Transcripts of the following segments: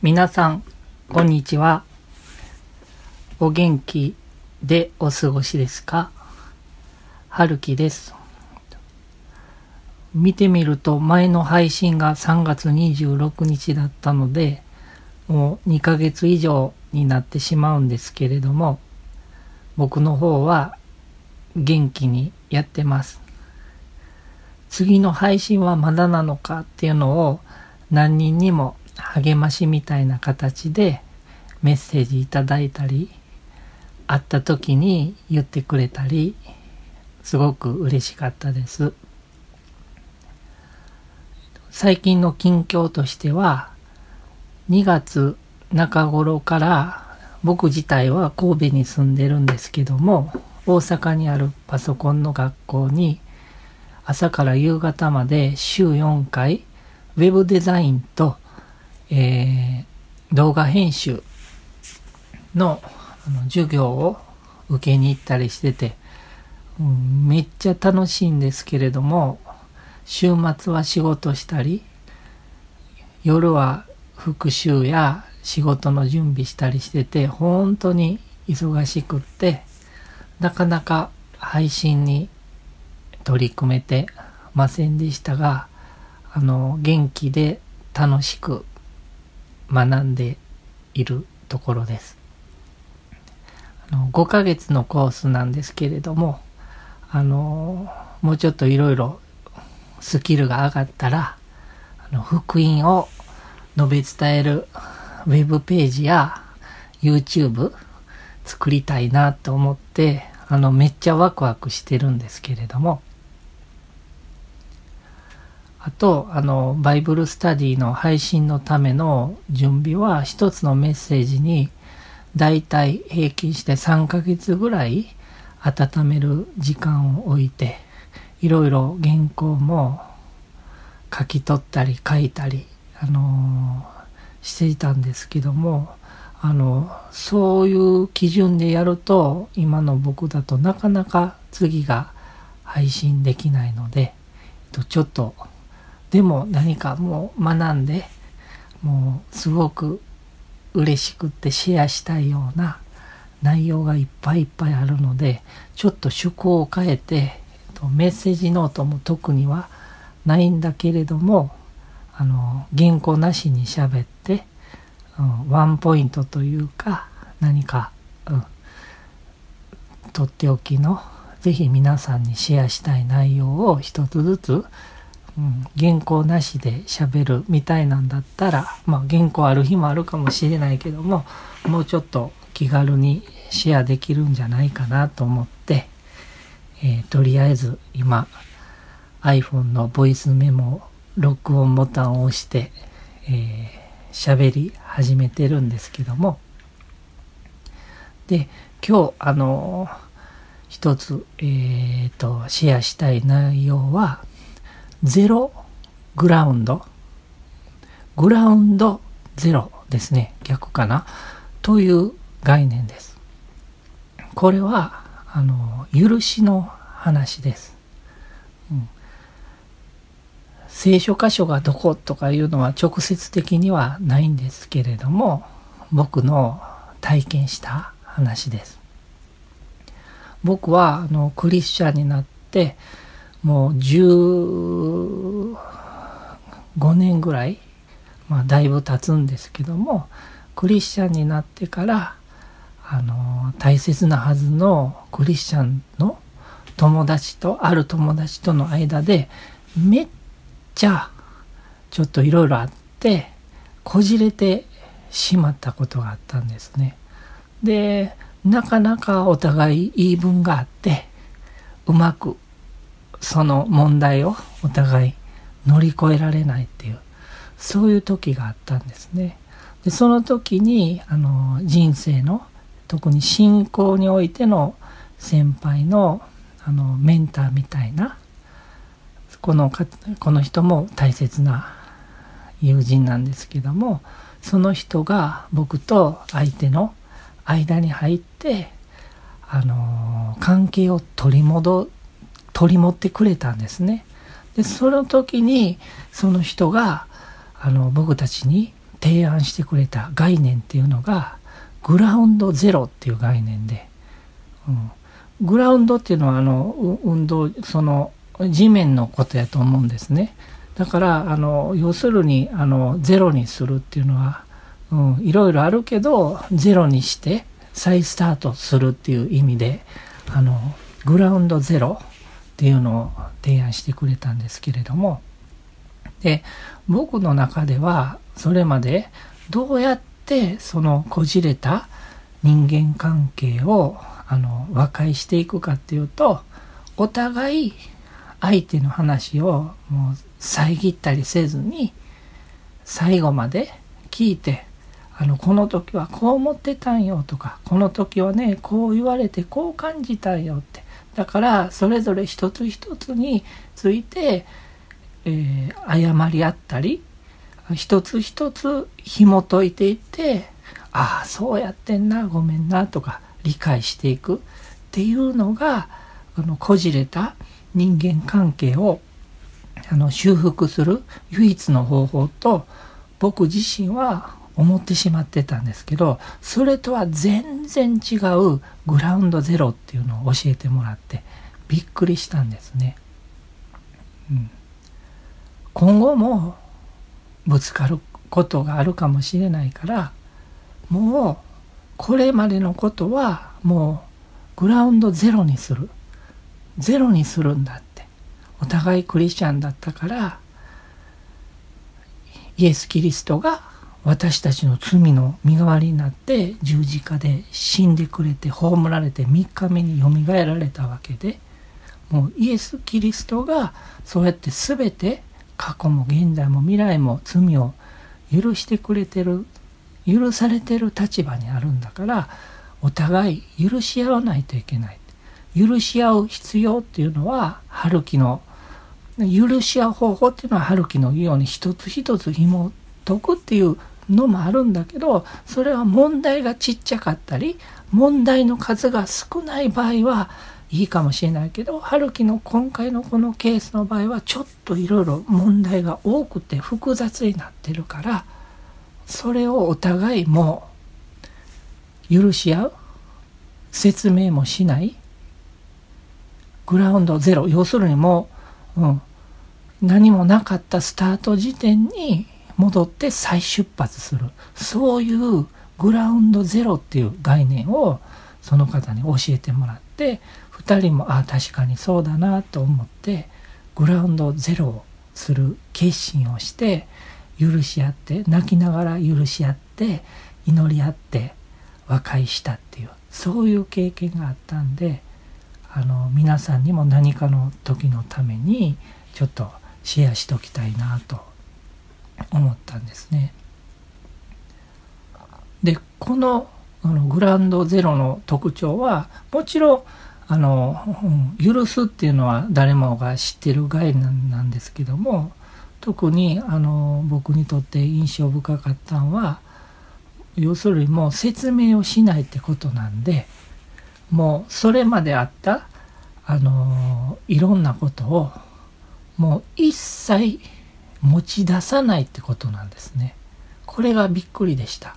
皆さん、こんにちは。お元気でお過ごしですか？春樹です。見てみると前の配信が3月26日だったので、もう2ヶ月以上になってしまうんですけれども、僕の方は元気にやってます。次の配信はまだなのかっていうのを何人にも励ましみたいな形でメッセージいただいたり会った時に言ってくれたりすごく嬉しかったです。最近の近況としては2月中頃から僕自体は神戸に住んでるんですけども大阪にあるパソコンの学校に朝から夕方まで週4回ウェブデザインと、えー動画編集のあの授業を受けに行ったりしてて、うんめっちゃ楽しいんですけれども週末は仕事したり夜は復習や仕事の準備したりしてて本当に忙しくってなかなか配信に取り組めてませんでしたがあの元気で楽しく学んでいるところです。あの5ヶ月のコースなんですけれどもあのもうちょっといろいろスキルが上がったらあの福音を述べ伝えるウェブページや YouTube 作りたいなと思ってあのめっちゃワクワクしてるんですけれどもあとあのバイブルスタディの配信のための準備は一つのメッセージにだいたい平均して3ヶ月ぐらい温める時間を置いていろいろ原稿も書き取ったり書いたり、あのしていたんですけどもあのそういう基準でやると今の僕だとなかなか次が配信できないので、ちょっとでも何かもう学んでもうすごく嬉しくってシェアしたいような内容がいっぱいいっぱいあるのでちょっと趣向を変えて、えっと、メッセージノートも特にはないんだけれどもあの原稿なしに喋って、うん、ワンポイントというか何か、うん、とっておきのぜひ皆さんにシェアしたい内容を一つずつ、うん、原稿なしで喋るみたいなんだったらまあ原稿ある日もあるかもしれないけどももうちょっと気軽にシェアできるんじゃないかなと思って、えーとりあえず今 iPhone のボイスメモ録音ボタンを押してえー喋、り始めてるんですけども。で今日あのー一つえっ、とシェアしたい内容はゼログラウンド。グラウンドゼロですね。逆かな。という概念です。これはあの許しの話です、うん。聖書箇所がどことかいうのは直接的にはないんですけれども僕の体験した話です。僕はあのクリスチャンになってもう15年ぐらい、まあ、だいぶ経つんですけどもクリスチャンになってからあの大切なはずのクリスチャンの友達とある友達との間でめっちゃちょっといろいろあってこじれてしまったことがあったんですね。でなかなかお互い言い分があってうまくその問題をお互い乗り越えられないっていうそういう時があったんですね。でその時にあの人生の特に信仰においての先輩のあのメンターみたいなこのかこの人も大切な友人なんですけどもその人が僕と相手の間に入ってあの関係を取り戻取り持ってくれたんですね。でその時にその人があの僕たちに提案してくれた概念っていうのがグラウンドゼロっていう概念で、うん、グラウンドっていうのはあの運動その地面のことやと思うんですねだからあの要するにあのゼロにするっていうのは、うん、いろいろあるけどゼロにして再スタートするっていう意味であのグラウンドゼロっていうのを提案してくれたんですけれども。で僕の中ではそれまでどうやってそのこじれた人間関係をあの和解していくかっていうとお互い相手の話をもう遮ったりせずに最後まで聞いてあのこの時はこう思ってたんよとかこの時はねこう言われてこう感じたんよってだからそれぞれ一つ一つについて、えー、謝り合ったり一つ一つ紐解いていってああそうやってんなごめんなとか理解していくっていうのがあのこじれた人間関係をあの修復する唯一の方法と僕自身は思ってしまってたんですけどそれとは全然違うグラウンドゼロっていうのを教えてもらってびっくりしたんですね。うん、今後もぶつかることがあるかもしれないからもうこれまでのことはもうグラウンドゼロにする。ゼロにするんだって。お互いクリスチャンだったからイエス・キリストが私たちの罪の身代わりになって十字架で死んでくれて葬られて3日目によみがえられたわけでもうイエス・キリストがそうやって全て過去も現在も未来も罪を許してくれてる許されてる立場にあるんだからお互い許し合わないといけない。許し合う必要っていうのは春樹の許し合う方法っていうのは春樹のように一つ一つ紐解くっていうのもあるんだけどそれは問題がちっちゃかったり問題の数が少ない場合はいいかもしれないけど春樹の今回のこのケースの場合はちょっといろいろ問題が多くて複雑になってるからそれをお互いもう許し合う説明もしないグラウンドゼロ。要するにもう、うん、何もなかったスタート時点に戻って再出発する。そういうグラウンドゼロっていう概念をその方に教えてもらって2人もああ確かにそうだなと思ってグラウンドゼロをする決心をして許し合って泣きながら許し合って祈り合って和解したっていうそういう経験があったんであの皆さんにも何かの時のためにちょっとシェアしときたいなと思ったんですね。でこのあのグランドゼロの特徴はもちろんあの、許すっていうのは誰もが知ってる概念なんですけども特にあの僕にとって印象深かったのは要するにもう説明をしないってことなんでもうそれまであったあのいろんなことをもう一切持ち出さないってことなんですね。これがびっくりでした。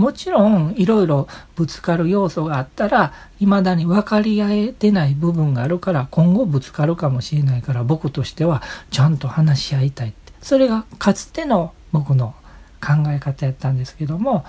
もちろんいろいろぶつかる要素があったら未だに分かり合えてない部分があるから今後ぶつかるかもしれないから僕としてはちゃんと話し合いたいってそれがかつての僕の考え方やったんですけども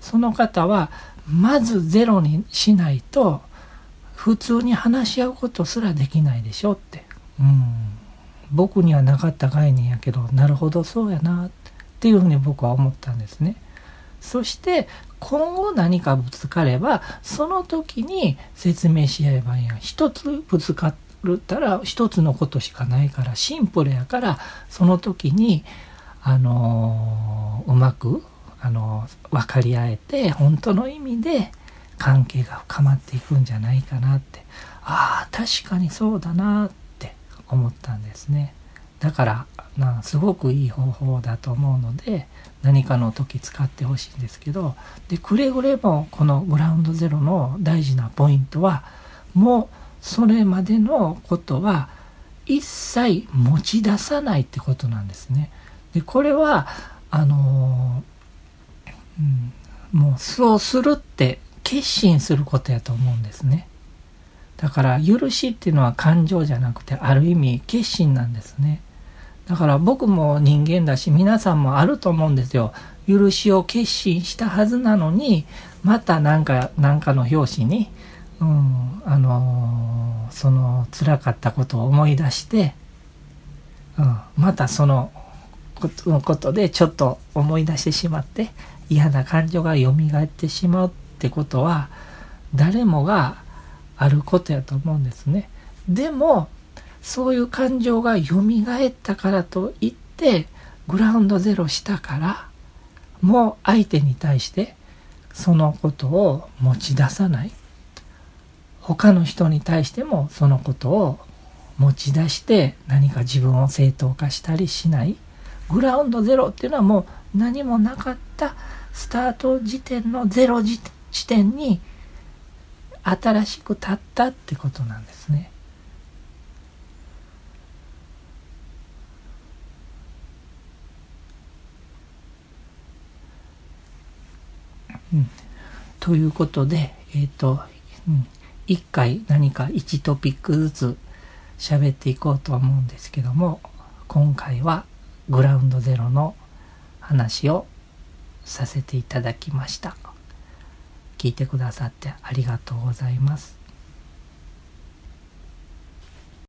その方はまずゼロにしないと普通に話し合うことすらできないでしょってうん僕にはなかった概念やけどなるほどそうやなっていうふうに僕は思ったんですね。そして今後何かぶつかればその時に説明し合えばいいや一つぶつかったら一つのことしかないからシンプルやからその時にあのー、うまくあのー、分かり合えて本当の意味で関係が深まっていくんじゃないかなって。ああ確かにそうだなって。思ったんですねだからなすごくいい方法だと思うので何かの時使ってほしいんですけどでくれぐれもこのグラウンドゼロの大事なポイントはもうそれまでのことは一切持ち出さないってことなんですね。でこれはあのもうそうするって決心することやと思うんですね。だから許しっていうのは感情じゃなくてある意味決心なんですね。だから僕も人間だし皆さんもあると思うんですよ。許しを決心したはずなのにまた何か何かの表紙に、うん、あのー、その辛かったことを思い出して、うん、またそのことでちょっと思い出してしまって嫌な感情が蘇ってしまうってことは誰もがあることやと思うんですね。でもそういう感情が蘇ったからといってグラウンドゼロしたからもう相手に対してそのことを持ち出さない他の人に対してもそのことを持ち出して何か自分を正当化したりしないグラウンドゼロっていうのはもう何もなかったスタート時点のゼロ地点に新しく立ったってことなんですね。うん、ということで、えっ、ー、と、うん、1回何か1トピックずつ喋っていこうとは思うんですけども、今回はグラウンドゼロの話をさせていただきました。聞いてくださってありがとうございます。